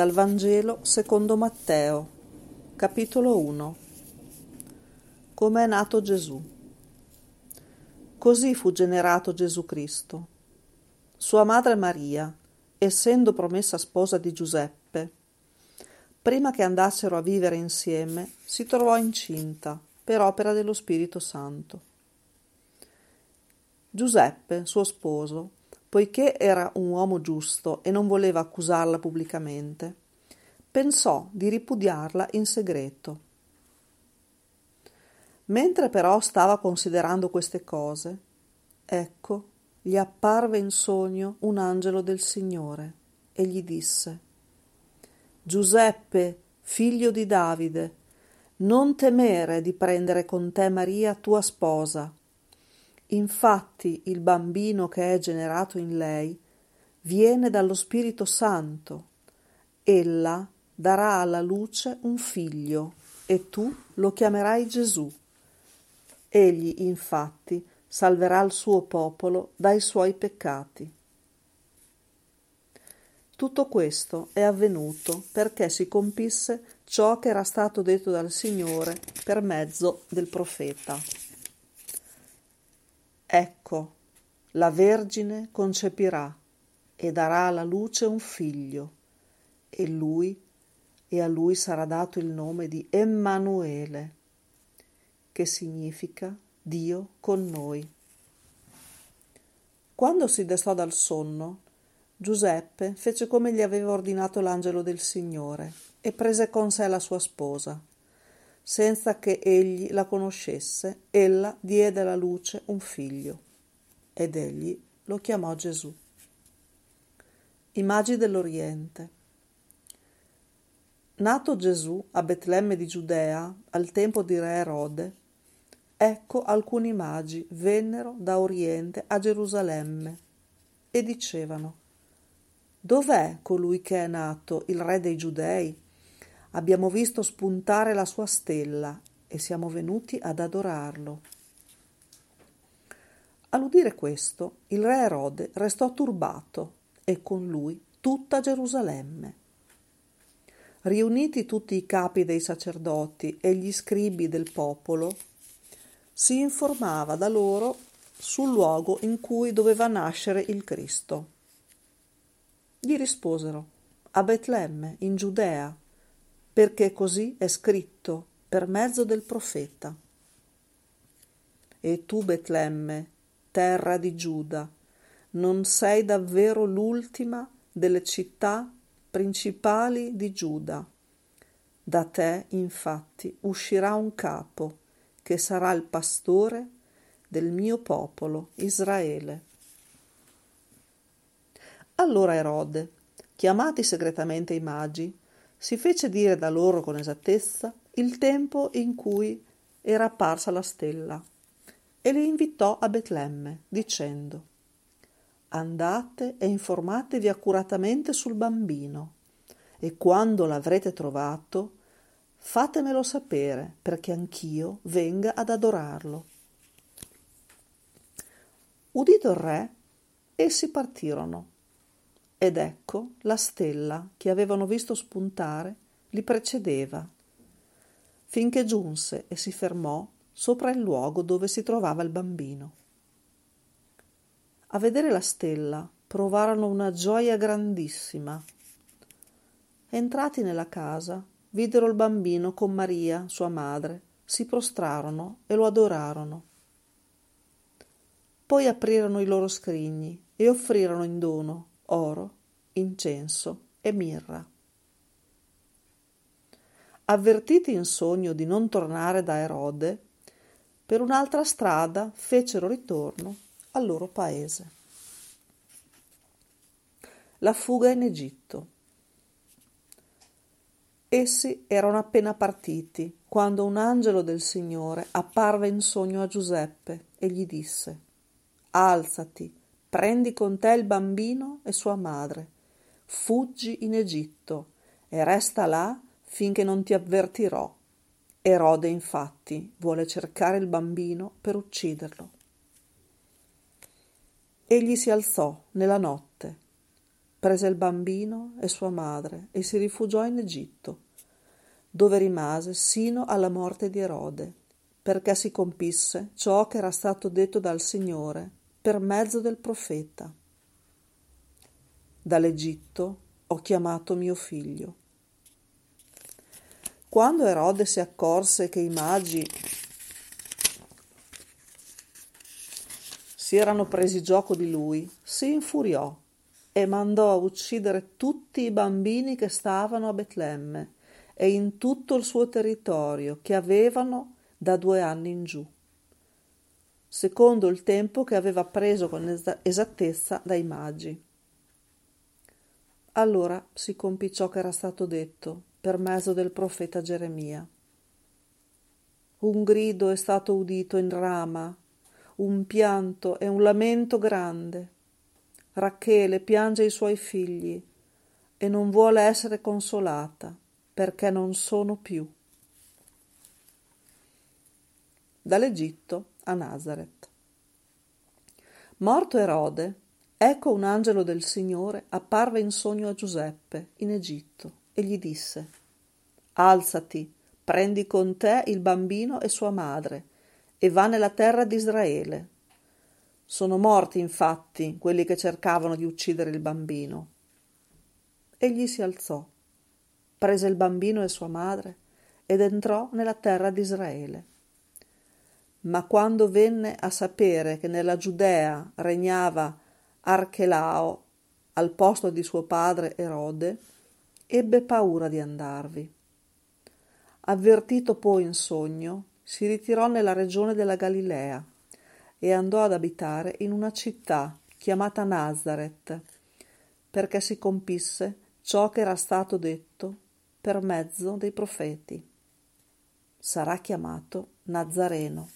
Dal Vangelo secondo Matteo, capitolo 1 Come è nato Gesù. Così fu generato Gesù Cristo. Sua madre Maria, essendo promessa sposa di Giuseppe, prima che andassero a vivere insieme, si trovò incinta per opera dello Spirito Santo. Giuseppe, suo sposo, poiché era un uomo giusto e non voleva accusarla pubblicamente, pensò di ripudiarla in segreto. Mentre però stava considerando queste cose, ecco, gli apparve in sogno un angelo del Signore e gli disse Giuseppe, figlio di Davide, non temere di prendere con te Maria tua sposa Infatti il bambino che è generato in lei viene dallo Spirito Santo. Ella darà alla luce un figlio e tu lo chiamerai Gesù. Egli infatti salverà il suo popolo dai suoi peccati. Tutto questo è avvenuto perché si compisse ciò che era stato detto dal Signore per mezzo del profeta. Ecco, la Vergine concepirà e darà alla luce un figlio, e lui e a lui sarà dato il nome di Emanuele, che significa Dio con noi. Quando si destò dal sonno, Giuseppe fece come gli aveva ordinato l'angelo del Signore e prese con sé la sua sposa senza che egli la conoscesse, ella diede alla luce un figlio ed egli lo chiamò Gesù. I magi dell'Oriente. Nato Gesù a Betlemme di Giudea al tempo di re Erode, ecco alcuni magi vennero da Oriente a Gerusalemme e dicevano Dov'è colui che è nato, il re dei Giudei? Abbiamo visto spuntare la sua stella e siamo venuti ad adorarlo. All'udire questo, il re Erode restò turbato e con lui tutta Gerusalemme. Riuniti tutti i capi dei sacerdoti e gli scribi del popolo, si informava da loro sul luogo in cui doveva nascere il Cristo. Gli risposero a Betlemme, in Giudea, perché così è scritto per mezzo del profeta. E tu, Betlemme, terra di Giuda, non sei davvero l'ultima delle città principali di Giuda. Da te, infatti, uscirà un capo, che sarà il pastore del mio popolo, Israele. Allora Erode, chiamati segretamente i magi, si fece dire da loro con esattezza il tempo in cui era apparsa la stella e li invitò a Betlemme, dicendo Andate e informatevi accuratamente sul bambino e quando l'avrete trovato fatemelo sapere perché anch'io venga ad adorarlo. Udito il re, essi partirono ed ecco la stella che avevano visto spuntare li precedeva, finché giunse e si fermò sopra il luogo dove si trovava il bambino. A vedere la stella provarono una gioia grandissima. Entrati nella casa, videro il bambino con Maria, sua madre, si prostrarono e lo adorarono. Poi aprirono i loro scrigni e offrirono in dono oro, incenso e mirra. Avvertiti in sogno di non tornare da Erode, per un'altra strada fecero ritorno al loro paese. La fuga in Egitto. Essi erano appena partiti quando un angelo del Signore apparve in sogno a Giuseppe e gli disse Alzati, prendi con te il bambino e sua madre, fuggi in Egitto e resta là finché non ti avvertirò. Erode infatti vuole cercare il bambino per ucciderlo. Egli si alzò nella notte, prese il bambino e sua madre e si rifugiò in Egitto, dove rimase sino alla morte di Erode, perché si compisse ciò che era stato detto dal Signore per mezzo del profeta. Dall'Egitto ho chiamato mio figlio. Quando Erode si accorse che i magi si erano presi gioco di lui, si infuriò e mandò a uccidere tutti i bambini che stavano a Betlemme e in tutto il suo territorio, che avevano da due anni in giù, secondo il tempo che aveva preso con esattezza dai magi. Allora si compì ciò che era stato detto per mezzo del profeta Geremia. Un grido è stato udito in Rama, un pianto e un lamento grande. Rachele piange i suoi figli e non vuole essere consolata perché non sono più. Dall'Egitto a Nazareth. Morto Erode, ecco un angelo del Signore apparve in sogno a Giuseppe in Egitto e gli disse Alzati, prendi con te il bambino e sua madre e va nella terra di Israele. Sono morti infatti quelli che cercavano di uccidere il bambino. Egli si alzò, prese il bambino e sua madre ed entrò nella terra di Israele. Ma quando venne a sapere che nella Giudea regnava Archelao al posto di suo padre Erode, ebbe paura di andarvi. Avvertito poi in sogno, si ritirò nella regione della Galilea e andò ad abitare in una città chiamata Nazareth, perché si compisse ciò che era stato detto per mezzo dei profeti. Sarà chiamato Nazareno.